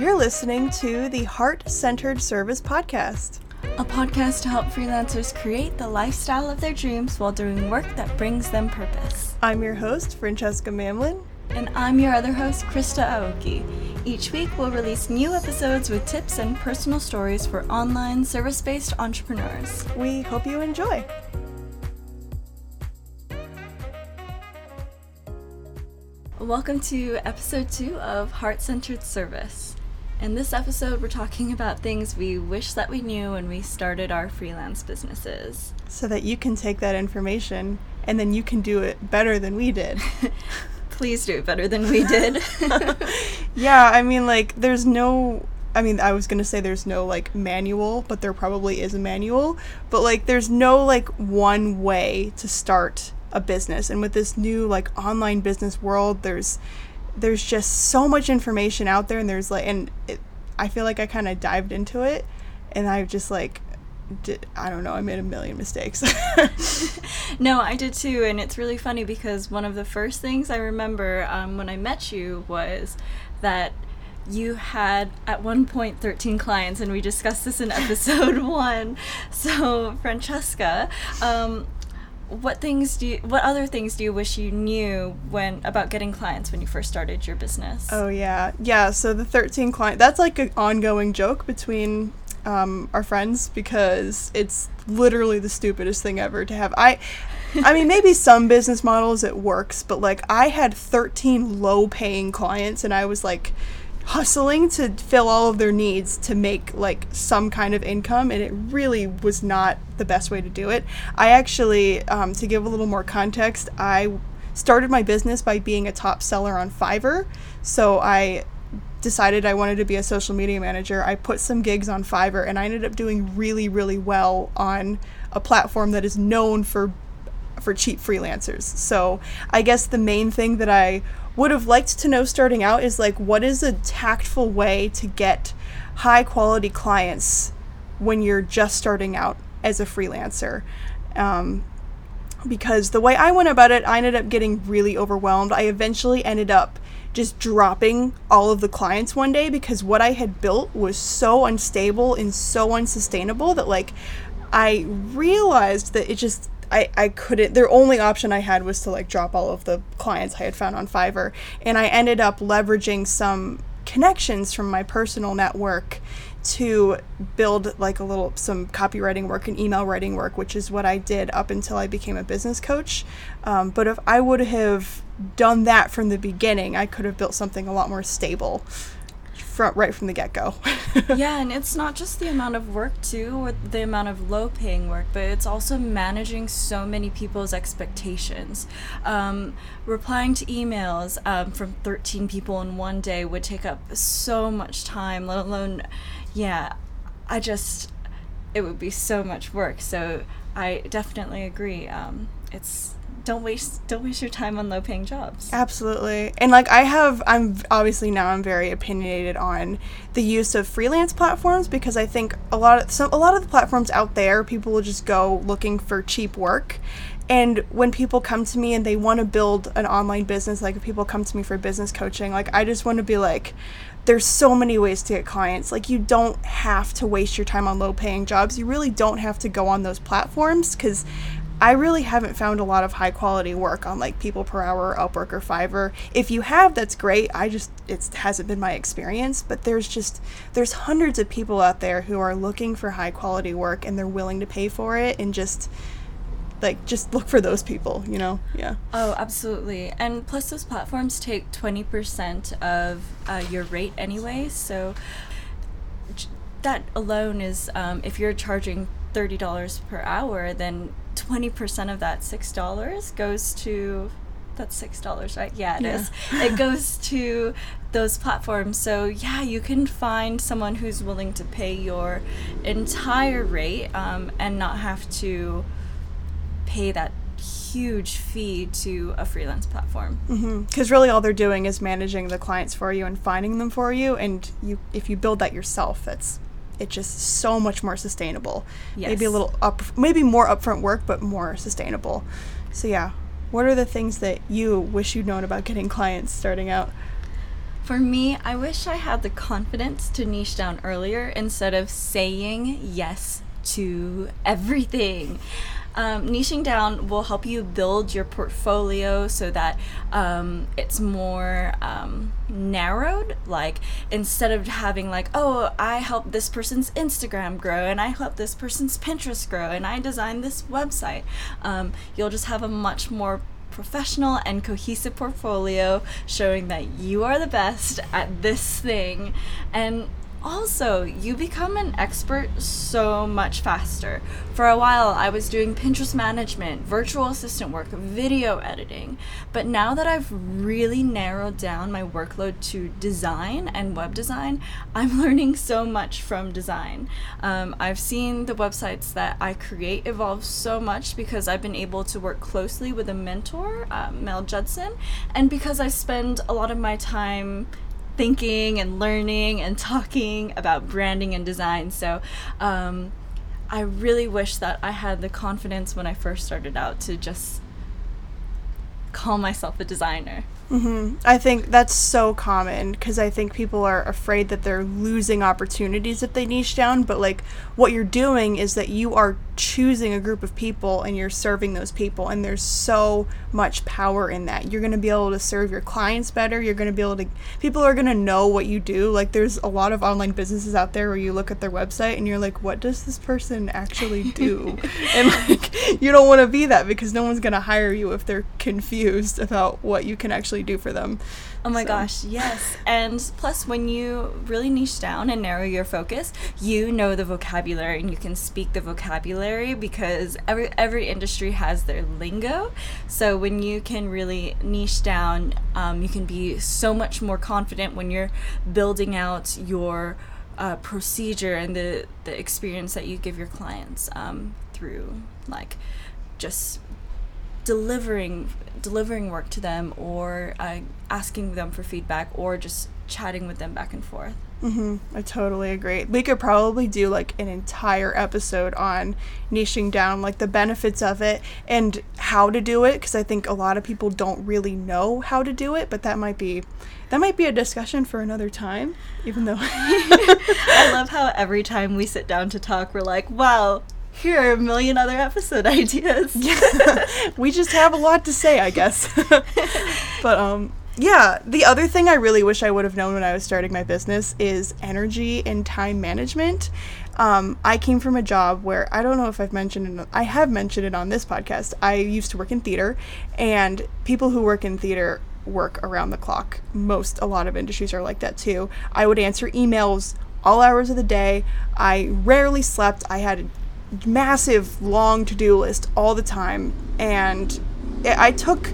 You're listening to the Heart Centered Service Podcast, a podcast to help freelancers create the lifestyle of their dreams while doing work that brings them purpose. I'm your host, Francesca Mamlin. And I'm your other host, Krista Aoki. Each week, we'll release new episodes with tips and personal stories for online service based entrepreneurs. We hope you enjoy. Welcome to episode two of Heart Centered Service. In this episode, we're talking about things we wish that we knew when we started our freelance businesses. So that you can take that information and then you can do it better than we did. Please do it better than we did. yeah, I mean, like, there's no. I mean, I was gonna say there's no like manual, but there probably is a manual. But like, there's no like one way to start a business. And with this new like online business world, there's there's just so much information out there and there's like and it, i feel like i kind of dived into it and i just like did, i don't know i made a million mistakes. No i did too and it's really funny because one of the first things i remember um, when i met you was that you had at one point 13 clients and we discussed this in episode one. So francesca um, what things do you what other things do you wish you knew when about getting clients when you first started your business? Oh yeah. Yeah so the 13 client that's like an ongoing joke between um, our friends because it's literally the stupidest thing ever to have. I i mean maybe some business models it works but like i had 13 low paying clients and i was like hustling to fill all of their needs to make like some kind of income and it really was not the best way to do it. I actually um, to give a little more context i started my business by being a top seller on fiverr. So i decided i wanted to be a social media manager. I put some gigs on fiverr and i ended up doing really really well on a platform that is known for for cheap freelancers. So i guess the main thing that i would have liked to know starting out is like what is a tactful way to get high quality clients when you're just starting out as a freelancer? Um, because the way i went about it i ended up getting really overwhelmed. I eventually ended up just dropping all of the clients one day because what i had built was so unstable and so unsustainable that like i realized that it just I, I couldn't their only option I had was to like drop all of the clients I had found on Fiverr. And I ended up leveraging some connections from my personal network to build like a little some copywriting work and email writing work which is what I did up until I became a business coach. Um, but if I would have done that from the beginning I could have built something a lot more stable from right from the get go. yeah, and it's not just the amount of work too, or the amount of low paying work, but it's also managing so many people's expectations. Um, replying to emails um, from 13 people in one day would take up so much time, let alone, yeah, I just, it would be so much work. So I definitely agree. Um, it's don't waste don't waste your time on low paying jobs. Absolutely. And like I have I'm obviously now I'm very opinionated on the use of freelance platforms because I think a lot of some a lot of the platforms out there people will just go looking for cheap work. And when people come to me and they want to build an online business, like if people come to me for business coaching, like I just want to be like, there's so many ways to get clients. Like you don't have to waste your time on low paying jobs. You really don't have to go on those platforms because I really haven't found a lot of high quality work on like People Per Hour, Upwork, or Fiverr. If you have, that's great. I just it hasn't been my experience, but there's just there's hundreds of people out there who are looking for high quality work and they're willing to pay for it and just like just look for those people, you know? Yeah. Oh, absolutely. And plus those platforms take 20% of uh, your rate anyway, so that alone is um, if you're charging $30 per hour, then 20% of that $6 goes to that's six dollars right yeah it yeah. is. it goes to those platforms so yeah you can find someone who's willing to pay your entire rate um, and not have to pay that huge fee to a freelance platform because mm-hmm. really all they're doing is managing the clients for you and finding them for you and you if you build that yourself that's it's just so much more sustainable. Yes. Maybe a little up, maybe more upfront work, but more sustainable. So yeah, what are the things that you wish you'd known about getting clients starting out? For me, I wish I had the confidence to niche down earlier instead of saying yes to everything. Um, niching down will help you build your portfolio so that um, it's more um, narrowed. Like instead of having like, oh, I help this person's Instagram grow and I help this person's Pinterest grow and I designed this website, um, you'll just have a much more professional and cohesive portfolio showing that you are the best at this thing and also, you become an expert so much faster. For a while, I was doing Pinterest management, virtual assistant work, video editing. But now that I've really narrowed down my workload to design and web design, I'm learning so much from design. Um, I've seen the websites that I create evolve so much because I've been able to work closely with a mentor, uh, Mel Judson, and because I spend a lot of my time thinking and learning and talking about branding and design. So um, I really wish that I had the confidence when I first started out to just call myself a designer. Mm-hmm. I think that's so common because I think people are afraid that they're losing opportunities if they niche down. But like, what you're doing is that you are choosing a group of people and you're serving those people, and there's so much power in that. You're going to be able to serve your clients better. You're going to be able to, people are going to know what you do. Like, there's a lot of online businesses out there where you look at their website and you're like, what does this person actually do? and like, you don't want to be that because no one's going to hire you if they're confused about what you can actually do for them. Oh my So- gosh, yes. And plus, when you really niche down and narrow your focus, you know the vocabulary and you can speak the vocabulary because every every industry has their lingo. So when you can really niche down, um, you can be so much more confident when you're building out your uh, procedure and the the experience that you give your clients um, through like just delivering delivering work to them or uh, asking them for feedback or just chatting with them back and forth hmm I totally agree. We could probably do like an entire episode on niching down, like the benefits of it and how to do it, because I think a lot of people don't really know how to do it. But that might be, that might be a discussion for another time. Even though, i love how every time we sit down to talk we're like wow here are a million other episode ideas we just have a lot to say, I guess. but um, yeah, the other thing I really wish I would have known when I was starting my business is energy and time management. Um, I came from a job where I don't know if I've mentioned it. I have mentioned it on this podcast. I used to work in theater, and people who work in theater work around the clock. Most, a lot of industries are like that too. I would answer emails all hours of the day. I rarely slept. I had massive, long to do list all the time, and I I took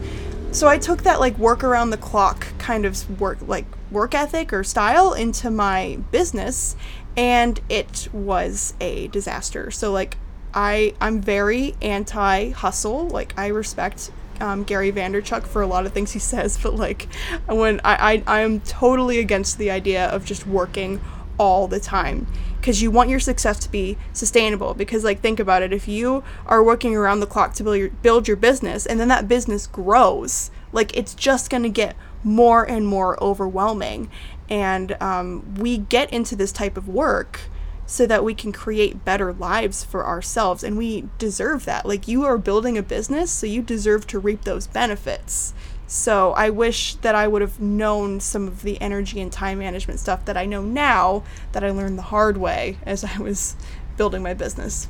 so I took that like work around the clock kind of work like work ethic or style into my business and it was a disaster. So like I I'm very anti hustle. Like I respect um, Gary Vaynerchuk for a lot of things he says, but like when I, I I am totally against the idea of just working all the time because you want your success to be sustainable because like think about it if you are working around the clock to build your, build your business and then that business grows like it's just going to get more and more overwhelming. And um, we get into this type of work so that we can create better lives for ourselves and we deserve that. Like you are building a business so you deserve to reap those benefits so I wish that I would have known some of the energy and time management stuff that I know now that I learned the hard way as I was building my business.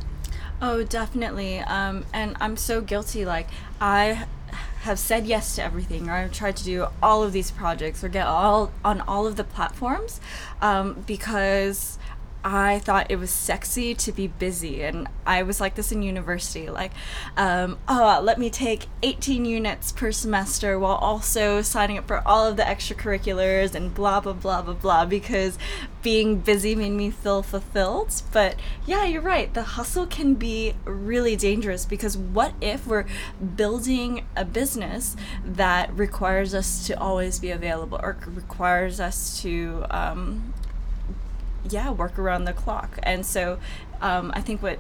Oh, definitely. Um, and I'm so guilty. Like, I have said yes to everything, or I've tried to do all of these projects, or get all on all of the platforms, um, because I thought it was sexy to be busy, and I was like this in university. Like, um, oh, let me take 18 units per semester while also signing up for all of the extracurriculars and blah blah blah blah blah because being busy made me feel fulfilled. But yeah, you're right. The hustle can be really dangerous because what if we're building a business that requires us to always be available or requires us to um, yeah work around the clock. And so um, i think what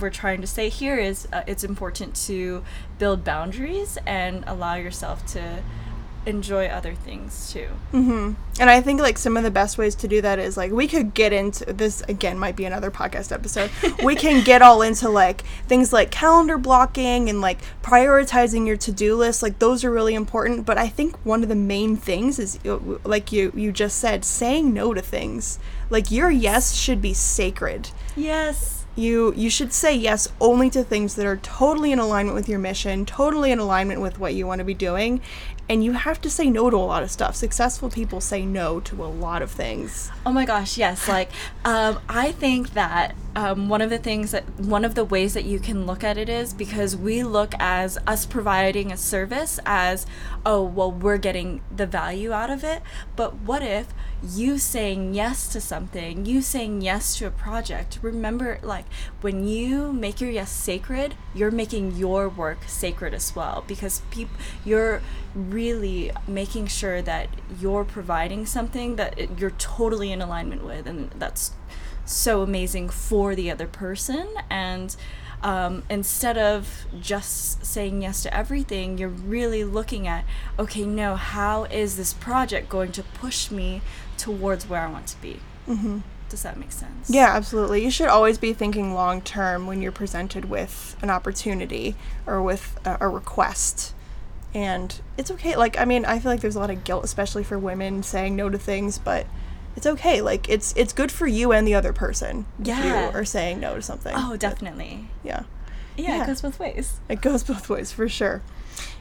we're trying to say here is uh, it's important to build boundaries and allow yourself to enjoy other things too. Mm-hmm. And I think like some of the best ways to do that is like we could get into this again might be another podcast episode. we can get all into like things like calendar blocking and like prioritizing your to-do list. Like those are really important, but I think one of the main things is uh, like you you just said saying no to things. Like your yes should be sacred. Yes. You you should say yes only to things that are totally in alignment with your mission, totally in alignment with what you want to be doing, and you have to say no to a lot of stuff. Successful people say no to a lot of things. Oh my gosh, yes. Like, um, I think that um, one of the things that one of the ways that you can look at it is because we look as us providing a service as, oh, well, we're getting the value out of it. But what if you saying yes to something, you saying yes to a project? Remember, like, when you make your yes sacred, you're making your work sacred as well because people, you're really making sure that you're providing something that you're totally in alignment with, and that's so amazing for the other person. And um, instead of just saying yes to everything, you're really looking at, okay, no, how is this project going to push me towards where I want to be? Mm-hmm. Does that make sense? Yeah, absolutely. You should always be thinking long term when you're presented with an opportunity or with a, a request and it's okay like i mean i feel like there's a lot of guilt especially for women saying no to things but it's okay like it's it's good for you and the other person Yeah. if you are saying no to something Oh, But, definitely. yeah Yeah, Yeah. it goes both ways. it goes both ways for sure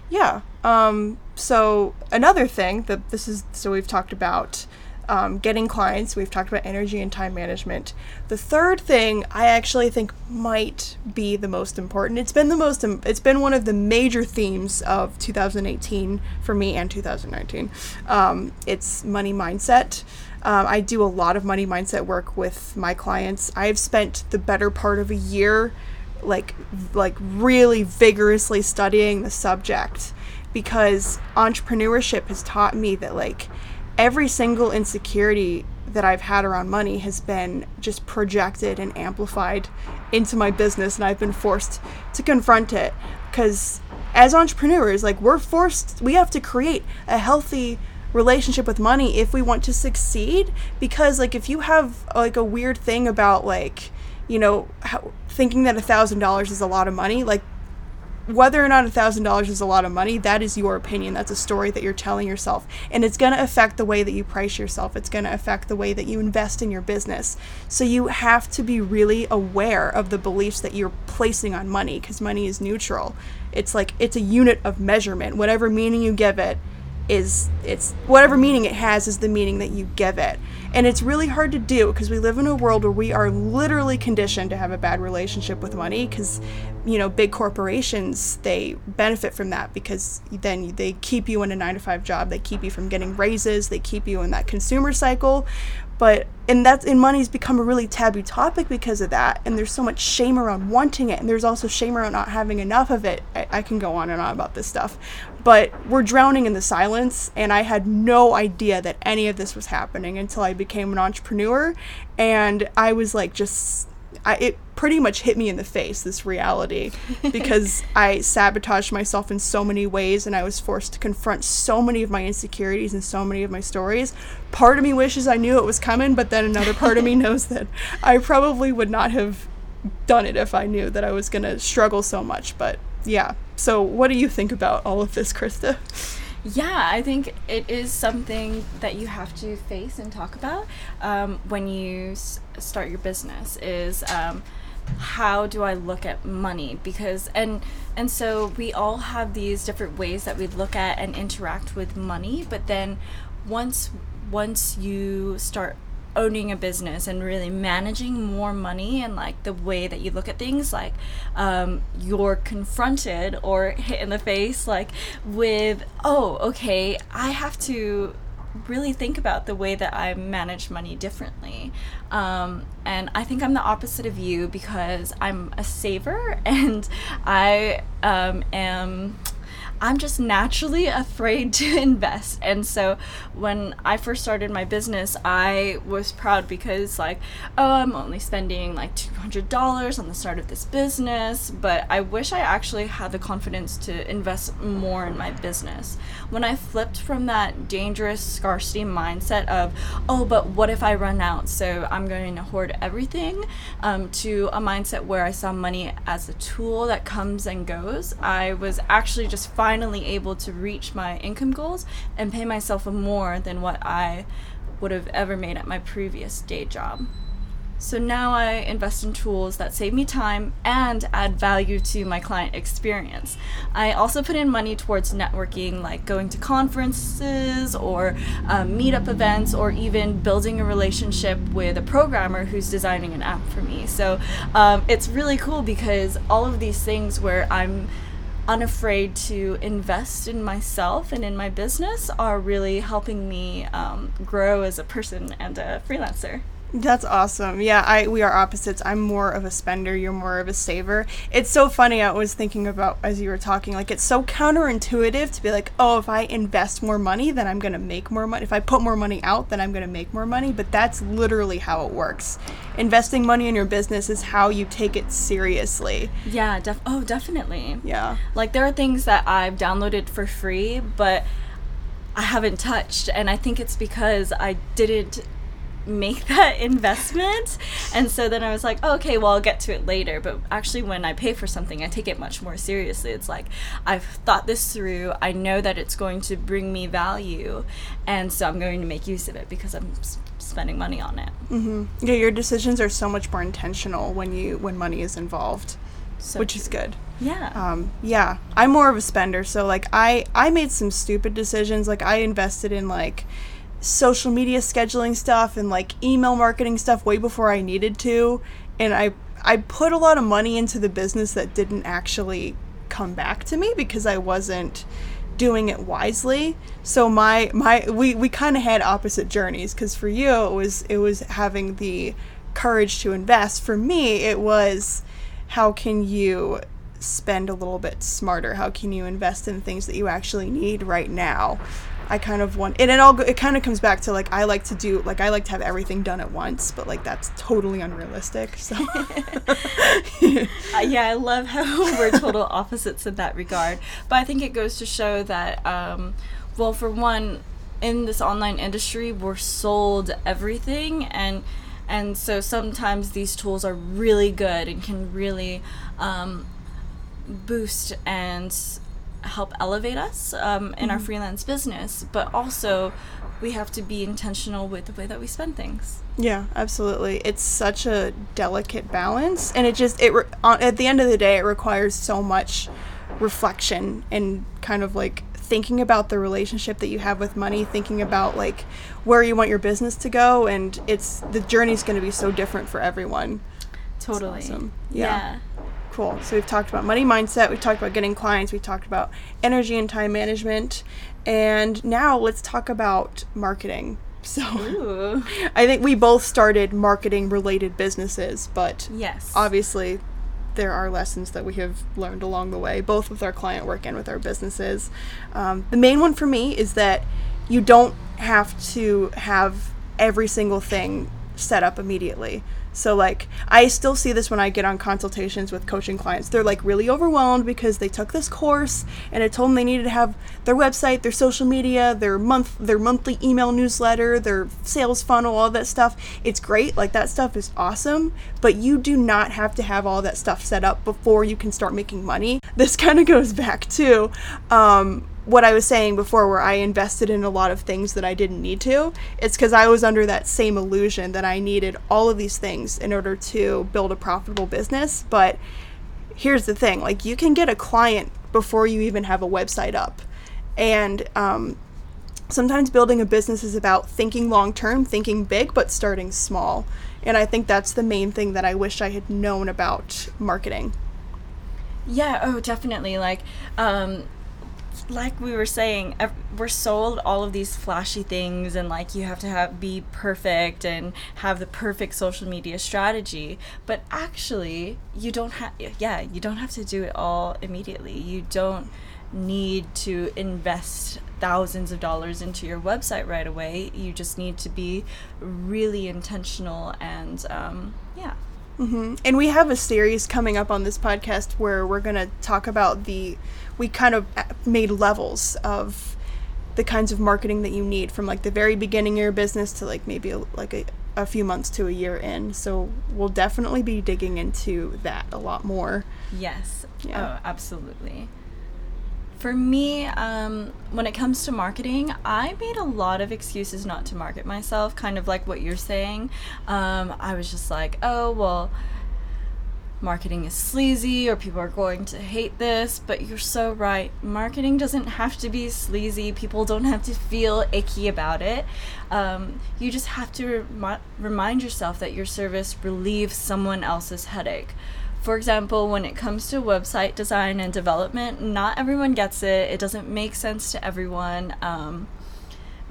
yeah um so another thing that this is so we've talked about um, getting clients we've talked about energy and time management the third thing i actually think might be the most important it's been the most im- it's been one of the major themes of 2018 for me and 2019 um, it's money mindset um, i do a lot of money mindset work with my clients. I've spent the better part of a year like like really vigorously studying the subject because entrepreneurship has taught me that like every single insecurity that I've had around money has been just projected and amplified into my business and I've been forced to confront it. Cuz as entrepreneurs like we're forced we have to create a healthy relationship with money if we want to succeed. Because like if you have like a weird thing about like you know how, thinking that a thousand dollars is a lot of money like whether or not a thousand dollars is a lot of money that is your opinion. That's a story that you're telling yourself. And it's going to affect the way that you price yourself. It's going to affect the way that you invest in your business. So you have to be really aware of the beliefs that you're placing on money because money is neutral. It's like it's a unit of measurement. Whatever meaning you give it is it's whatever meaning it has is the meaning that you give it. And it's really hard to do because we live in a world where we are literally conditioned to have a bad relationship with money because you know big corporations they benefit from that because then they keep you in a 9 to 5 job. They keep you from getting raises. They keep you in that consumer cycle. But and that's and money's become a really taboo topic because of that. And there's so much shame around wanting it. And there's also shame around not having enough of it. I, I can go on and on about this stuff but we're drowning in the silence and i had no idea that any of this was happening until i became an entrepreneur and i was like just I, it pretty much hit me in the face this reality because I sabotaged myself in so many ways and I was forced to confront so many of my insecurities and so many of my stories. Part of me wishes I knew it was coming, but then another part of me knows that I probably would not have done it if I knew that I was going to struggle so much. But yeah. So, what do you think about all of this, Krista? Yeah, I think it is something that you have to face and talk about um, when you s- start your business. Is um, how do I look at money? Because and and so we all have these different ways that we look at and interact with money. But then once once you start owning a business and really managing more money and like the way that you look at things like um, you're confronted or hit in the face like with oh okay i have to really think about the way that i manage money differently. Um, and i think i'm the opposite of you because i'm a saver and i um, am I'm just naturally afraid to invest. And so when I first started my business, I was proud because, like, oh, I'm only spending like $200 on the start of this business. But I wish I actually had the confidence to invest more in my business. When I flipped from that dangerous scarcity mindset of, oh, but what if I run out? So I'm going to hoard everything um, to a mindset where I saw money as a tool that comes and goes. I was actually just finally able to reach my income goals and pay myself more than what I would have ever made at my previous day job. So now I invest in tools that save me time and add value to my client experience. I also put in money towards networking, like going to conferences or um, meetup events, or even building a relationship with a programmer who's designing an app for me. So um, it's really cool because all of these things where I'm unafraid to invest in myself and in my business are really helping me um, grow as a person and a freelancer. That's awesome. Yeah, I we are opposites. I'm more of a spender, you're more of a saver. It's so funny. I was thinking about as you were talking, like it's so counterintuitive to be like, "Oh, if I invest more money, then I'm going to make more money. If I put more money out, then I'm going to make more money." But that's literally how it works. Investing money in your business is how you take it seriously. Yeah, def- oh, definitely. Yeah. Like there are things that I've downloaded for free, but I haven't touched, and I think it's because I didn't make that investment. And so then I was like, oh, okay, well, I'll get to it later. But actually, when I pay for something, I take it much more seriously. It's like, I've thought this through. I know that it's going to bring me value. And so I'm going to make use of it because I'm s- spending money on it. Mm-hmm. Yeah, your decisions are so much more intentional when you when money is involved, So which is good. Yeah. um, yeah i'm more of a spender so like i i made some stupid decisions like i invested in like social media scheduling stuff and like email marketing stuff way before i needed to and i i put a lot of money into the business that didn't actually come back to me because i wasn't doing it wisely so my my we we kind of had opposite journeys because for you it was it was having the courage to invest for me it was how can you spend a little bit smarter? How can you invest in things that you actually need right now? I kind of want, and it all go- it kind of comes back to like I like to do like I like to have everything done at once, but like that's totally unrealistic. So Uh, yeah, I love how we're total opposites in that regard. But I think it goes to show that, um, well, for one, in this online industry, we're sold everything, and and so sometimes these tools are really good and can really um, boost and help elevate us um, in our freelance business. But also, we have to be intentional with the way that we spend things. yeah, absolutely. It's such a delicate balance, and it just it re- on, at the end of the day, it requires so much reflection and kind of like thinking about the relationship that you have with money, thinking about like where you want your business to go, and it's the journey's going to be so different for everyone. Totally. awesome. Yeah. Yeah. Cool. So we've talked about money mindset, we've talked about getting clients, we've talked about energy and time management, and now let's talk about marketing. So Ooh. I think we both started marketing related businesses, but Yes. obviously there are lessons that we have learned along the way, both with our client work and with our businesses. Um, the main one for me is that you don't have to have every single thing set up immediately. So, like, I still see this when I get on consultations with coaching clients. They're like really overwhelmed because they took this course and it told them they needed to have their website, their social media, their month, their monthly email newsletter, their sales funnel, all that stuff. It's great. Like, that stuff is awesome. But you do not have to have all that stuff set up before you can start making money. This kind of goes back to um, what I was saying before, where I invested in a lot of things that I didn't need to. It's because I was under that same illusion that I needed all of these things in order to build a profitable business. But here's the thing like, you can get a client before you even have a website up. And um, sometimes building a business is about thinking long term, thinking big, but starting small. And I think that's the main thing that I wish I had known about marketing. Yeah, oh, definitely. Like, um, like we were saying, we're sold all of these flashy things, and like you have to have be perfect and have the perfect social media strategy. But actually, you don't have. Yeah, you don't have to do it all immediately. You don't need to invest thousands of dollars into your website right away. You just need to be really intentional and um, yeah. Mm-hmm. And we have a series coming up on this podcast where we're going to talk about the, we kind of made levels of the kinds of marketing that you need from like the very beginning of your business to like maybe a, like a, a few months to a year in. So we'll definitely be digging into that a lot more. Yes. Yeah. Oh, absolutely. For me, um, when it comes to marketing, I made a lot of excuses not to market myself, kind of like what you're saying. Um, I was just like, oh, well, marketing is sleazy or people are going to hate this, but you're so right. Marketing doesn't have to be sleazy. People don't have to feel icky about it. Um, you just have to rem- remind yourself that your service relieves someone else's headache. For example, when it comes to website design and development, not everyone gets it. It doesn't make sense to everyone. Um,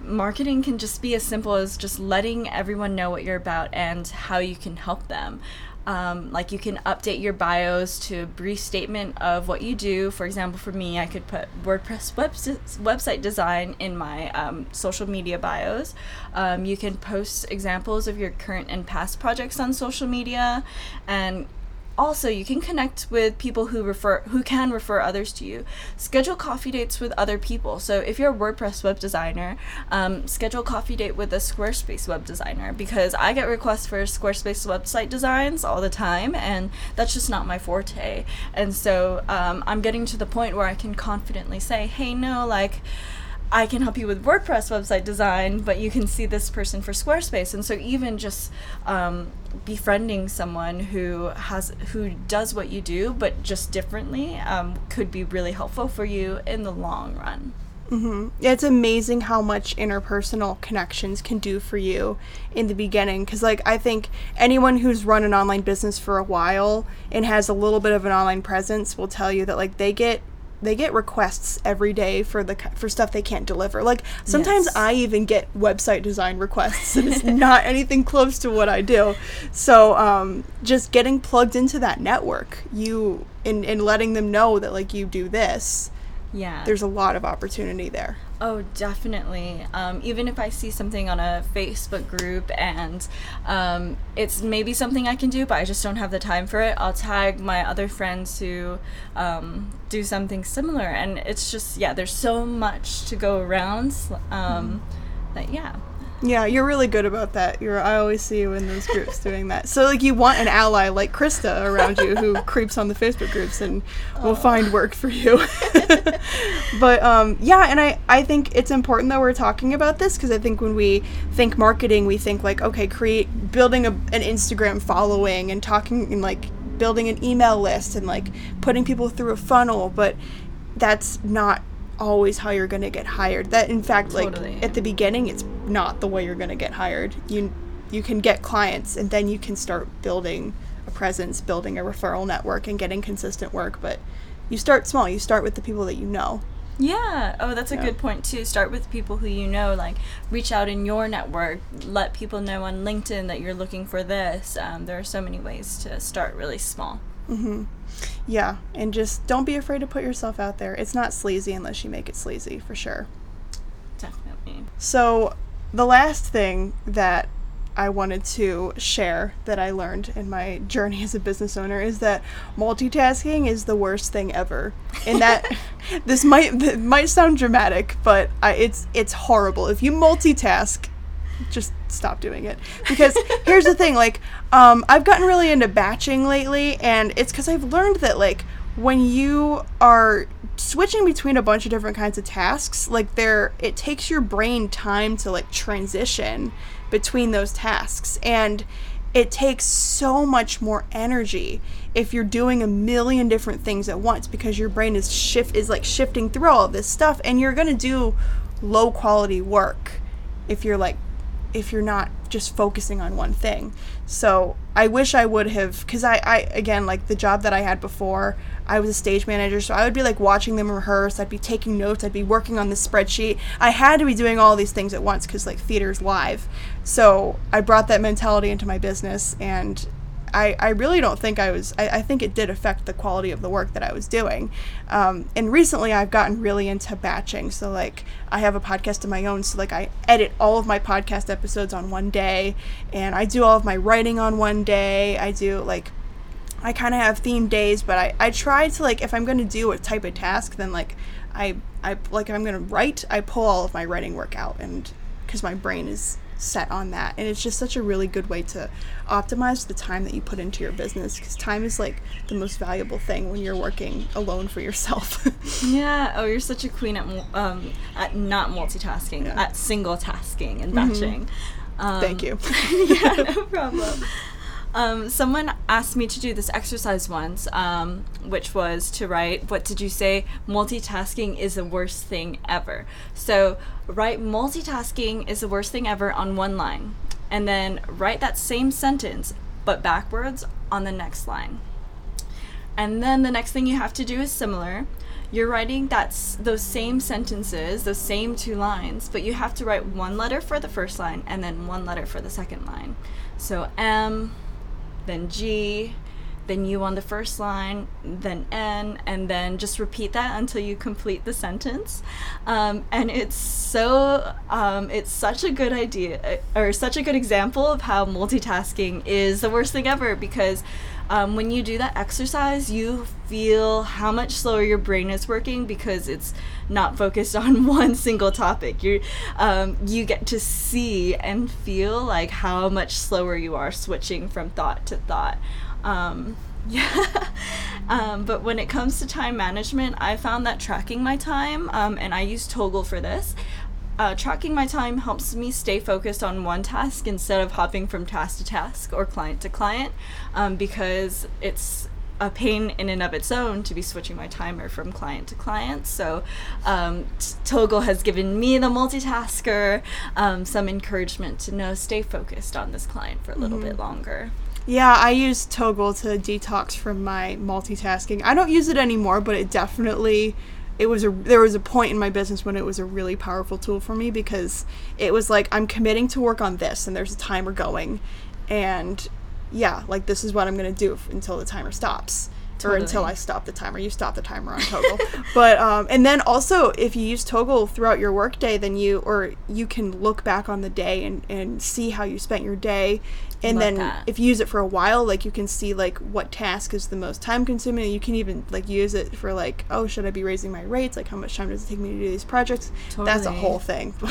marketing can just be as simple as just letting everyone know what you're about and how you can help them. Um, like you can update your bios to a brief statement of what you do. For example, for me, I could put WordPress web- website design in my um, social media bios. Um, you can post examples of your current and past projects on social media and also you can connect with people who refer who can refer others to you. Schedule coffee dates with other people. So if you're a wordpress web designer um, schedule coffee date with a squarespace web designer because i get requests for squarespace website designs all the time and that's just not my forte. And so um, i'm getting to the point where i can confidently say hey no like I can help you with WordPress website design, but you can see this person for Squarespace. And so even just um, befriending someone who has who does what you do, but just differently, um, could be really helpful for you in the long run. Mm-hmm. It's amazing how much interpersonal connections can do for you in the beginning. Because, like, I think anyone who's run an online business for a while and has a little bit of an online presence will tell you that, like, they get they get requests every day for the for stuff they can't deliver. Like sometimes yes. I even get website design requests, and it's not anything close to what I do. So um, just getting plugged into that network, you and and letting them know that like you do this. Yeah, there's a lot of opportunity there. Oh, definitely. Um, even if I see something on a Facebook group and um, it's maybe something I can do, but I just don't have the time for it, I'll tag my other friends who um, do something similar. And it's just, yeah, there's so much to go around um, mm-hmm. that, yeah. Yeah, you're really good about that. You're I always see you in those groups doing that. So like you want an ally like Krista around you who creeps on the Facebook groups and will find work for you. but um, yeah, and I I think it's important that we're talking about this because I think when we think marketing, we think like okay, create building a, an Instagram following and talking and like building an email list and like putting people through a funnel, but that's not always how you're going to get hired. That in fact totally. like at the beginning it's not the way you're going to get hired. You you can get clients and then you can start building a presence, building a referral network and getting consistent work, but you start small. You start with the people that you know. Yeah. Oh, that's a yeah. good point too. Start with people who you know. Like, reach out in your network. Let people know on LinkedIn that you're looking for this. Um, there are so many ways to start really small. Mm-hmm. Yeah, and just don't be afraid to put yourself out there. It's not sleazy unless you make it sleazy, for sure. Definitely. So, the last thing that I wanted to share that I learned in my journey as a business owner is that multitasking is the worst thing ever. And that this might might sound dramatic, but I, it's it's horrible. If you multitask, just stop doing it. Because here's the thing like um, i've gotten really into batching lately and it's because i've learned that like when you are switching between a bunch of different kinds of tasks like there it takes your brain time to like transition between those tasks. And it takes so much more energy if you're doing a million different things at once because your brain is shift is like shifting through all this stuff and you're going to do low quality work if you're like if you're not just focusing on one thing. So I wish I would have, because I, I, again, like the job that I had before, I was a stage manager, so I would be like watching them rehearse, I'd be taking notes, I'd be working on this spreadsheet. I had to be doing all these things at once because like theater's live. So I brought that mentality into my business and I, I really don't think I was, I, I think it did affect the quality of the work that I was doing. Um, and recently I've gotten really into batching. So, like, I have a podcast of my own. So, like, I edit all of my podcast episodes on one day and I do all of my writing on one day. I do, like, I kind of have themed days, but I, I try to, like, if I'm going to do a type of task, then, like, I, I, like, if I'm going to write, I pull all of my writing work out and, because my brain is set on that and it's just such a really good way to optimize the time that you put into your business because time is like the most valuable thing when you're working alone for yourself yeah oh you're such a queen at, um, at not multitasking yeah. at single tasking and mm-hmm. batching mm-hmm. um, thank you yeah no problem um, someone asked me to do this exercise once, um, which was to write, what did you say? Multitasking is the worst thing ever. So, write multitasking is the worst thing ever on one line. And then write that same sentence, but backwards on the next line. And then the next thing you have to do is similar. You're writing that's those same sentences, those same two lines, but you have to write one letter for the first line and then one letter for the second line. So M then G, then you on the first line, then N, and then just repeat that until you complete the sentence. Um, and it's so, um, it's such a good idea, uh, or such a good example of how multitasking is the worst thing ever because um, when you do that exercise, you feel how much slower your brain is working because it's not focused on one single topic. You um, you get to see and feel like how much slower you are switching from thought to thought. Um, yeah. um, but when it comes to time management, I found that tracking my time, um, and I use Toggl for this, uh, tracking my time helps me stay focused on one task instead of hopping from task to task or client to client um, because it's a pain in and of its own to be switching my timer from client to client. So, um, Toggl has given me, the multitasker, um, some encouragement to know stay focused on this client for a little mm-hmm. bit longer. Yeah, I use Toggl to detox from my multitasking. I don't use it anymore, but it definitely it was a there was a point in my business when it was a really powerful tool for me because it was like I'm committing to work on this and there's a timer going and yeah, like this is what I'm going to do f- until the timer stops. Totally. Or until I stop the timer. You stop the timer on Toggl. but um, and then also if you use Toggl throughout your workday, then you or you can look back on the day and, and see how you spent your day and Love then that. if you use it for a while like you can see like what task is the most time consuming you can even like use it for like oh should i be raising my rates? Like how much time does it take me to do these projects? Totally. that's a whole thing.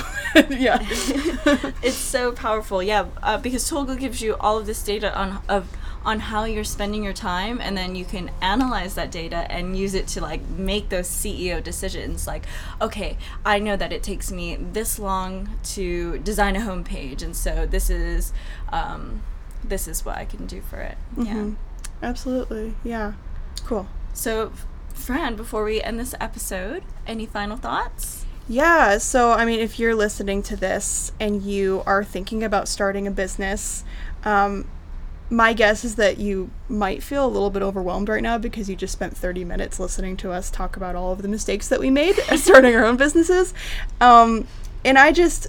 Yeah. It's so powerful. Yeah uh, because Toggl gives you all of this data on of on how you're spending your time and then you can analyze that data and use it to like make those CEO decisions. Like okay I know that it takes me this long to design a homepage and so this is um, this is what I can do for it. Mm-hmm. yeah. Absolutely. Yeah. Cool. So Fran before we end this episode any final thoughts? Yeah, so I mean, if you're listening to this and you are thinking about starting a business, um, my guess is that you might feel a little bit overwhelmed right now because you just spent 30 minutes listening to us talk about all of the mistakes that we made starting our own businesses. Um, and I just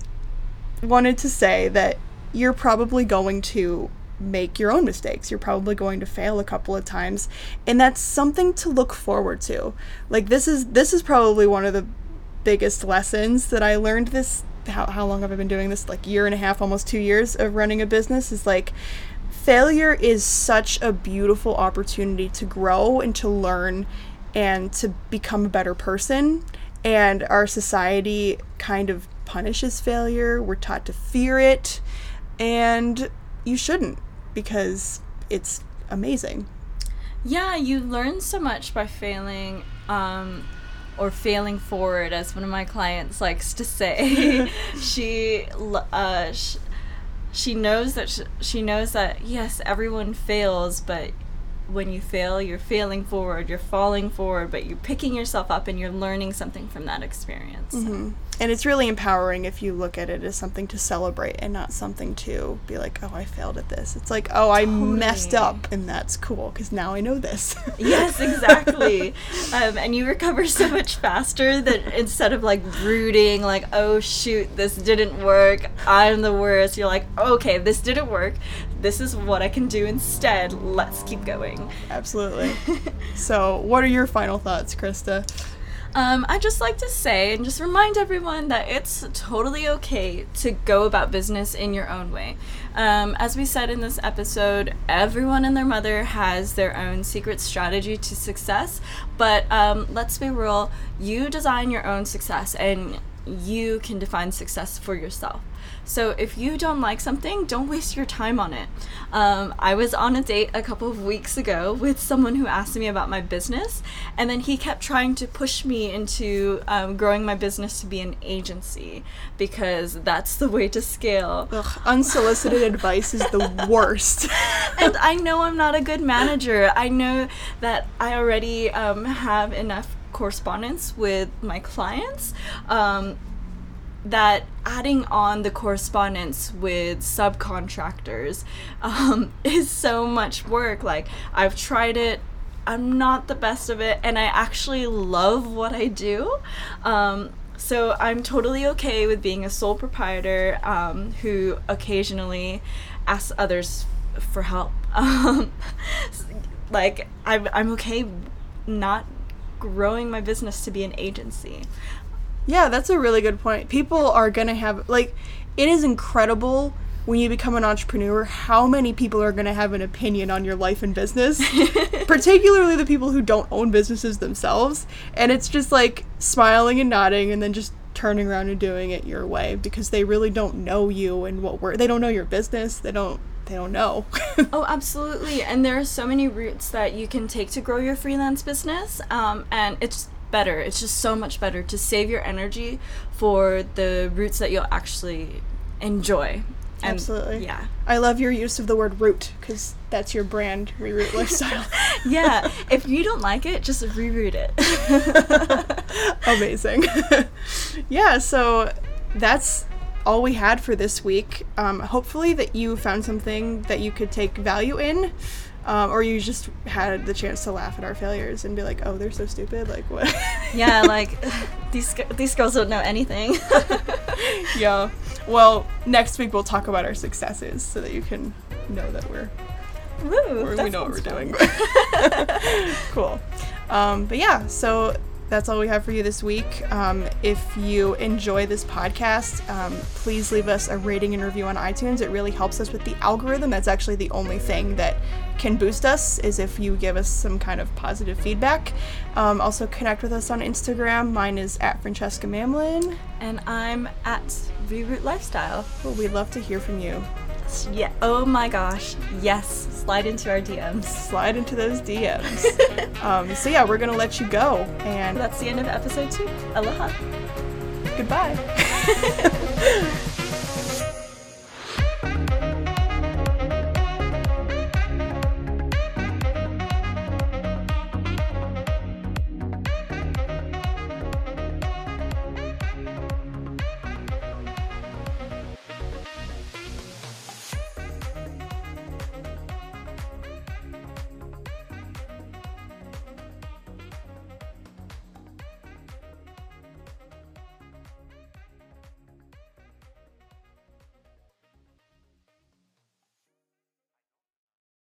wanted to say that you're probably going to make your own mistakes. You're probably going to fail a couple of times, and that's something to look forward to. Like this is this is probably one of the biggest lessons that I learned this how how long have I been doing this? Like year and a half, almost 2 years of running a business is like failure is such a beautiful opportunity to grow and to learn and to become a better person. And our society kind of punishes failure. We're taught to fear it. And you shouldn't because it's amazing. Yeah, you learn so much by failing. Um, or failing forward, as one of my clients likes to say. she, uh, she she knows that she, she knows that yes everyone fails but when you fail you're failing forward you're falling forward but you're picking yourself up and you're learning something from that experience mm-hmm. and it's really empowering if you look at it as something to celebrate and not something to be like, oh, I failed at this. It's like, oh, I messed up, and that's cool because now I know this. yes, exactly. um, and you recover so much faster that instead of like brooding, like, oh shoot, this didn't work, I'm the worst, you're like, okay, this didn't work, this is what I can do instead, let's keep going. Absolutely. so, what are your final thoughts, Krista? Um, I just like to say and just remind everyone that it's totally okay to go about business in your own way. Um, as we said in this episode, everyone and their mother has their own secret strategy to success, but um, let's be real, you design your own success and you can define success for yourself. So if you don't like something, don't waste your time on it. Um, I was on a date a couple of weeks ago with someone who asked me about my business, and then he kept trying to push me into um, growing my business to be an agency because that's the way to scale. Ugh, unsolicited advice is the worst. and I know I'm not a good manager. I know that I already um, have enough correspondence with my clients. Um, that adding on the correspondence with subcontractors um, is so much work. Like, I've tried it, I'm not the best of it, and I actually love what I do. Um, so I'm totally okay with being a sole proprietor um, who occasionally asks others for help. Um, like, I'm, I'm okay not growing my business to be an agency. Yeah, that's a really good point. People are going to have, like, it is incredible when you become an entrepreneur how many people are going to have an opinion on your life and business, particularly the people who don't own businesses themselves. And it's just like smiling and nodding and then just turning around and doing it your way because they really don't know you and what we're, they don't know your business. They don't, they don't know. Oh, absolutely. And there are so many routes that you can take to grow your freelance business. Um, and it's better. It's just so much better to save your energy for the routes that you'll actually enjoy. And, Absolutely. Yeah. I love your use of the word route because that's your brand, Reroute Lifestyle. Yeah. if you don't like it, just reroute it. Amazing. yeah, so that's all we had for this week. Um, hopefully, that you found something that you could take value in, um, or you just had the chance to laugh at our failures and be like, "Oh, they're so stupid!" Like what? yeah, like these these girls don't know anything. yeah. Well, next week we'll talk about our successes so that you can know that we're Woo, we know what we're sounds doing. cool. Um, but yeah, so that's all we have for you this week. Um, if you enjoy this podcast, um, please leave us a rating and review on iTunes. It really helps us with the algorithm. That's actually the only thing that can boost us is if you give us some kind of positive feedback. Um, also connect with us on Instagram. Mine is at Francesca Mamlin. and I'm at Reroute Lifestyle. Well, we'd love to hear from you. Yeah. Oh my gosh. Yes. Slide into our DMs. Slide into those DMs. um, so yeah, we're gonna let you go, and That's the end of episode two. Aloha. goodbye.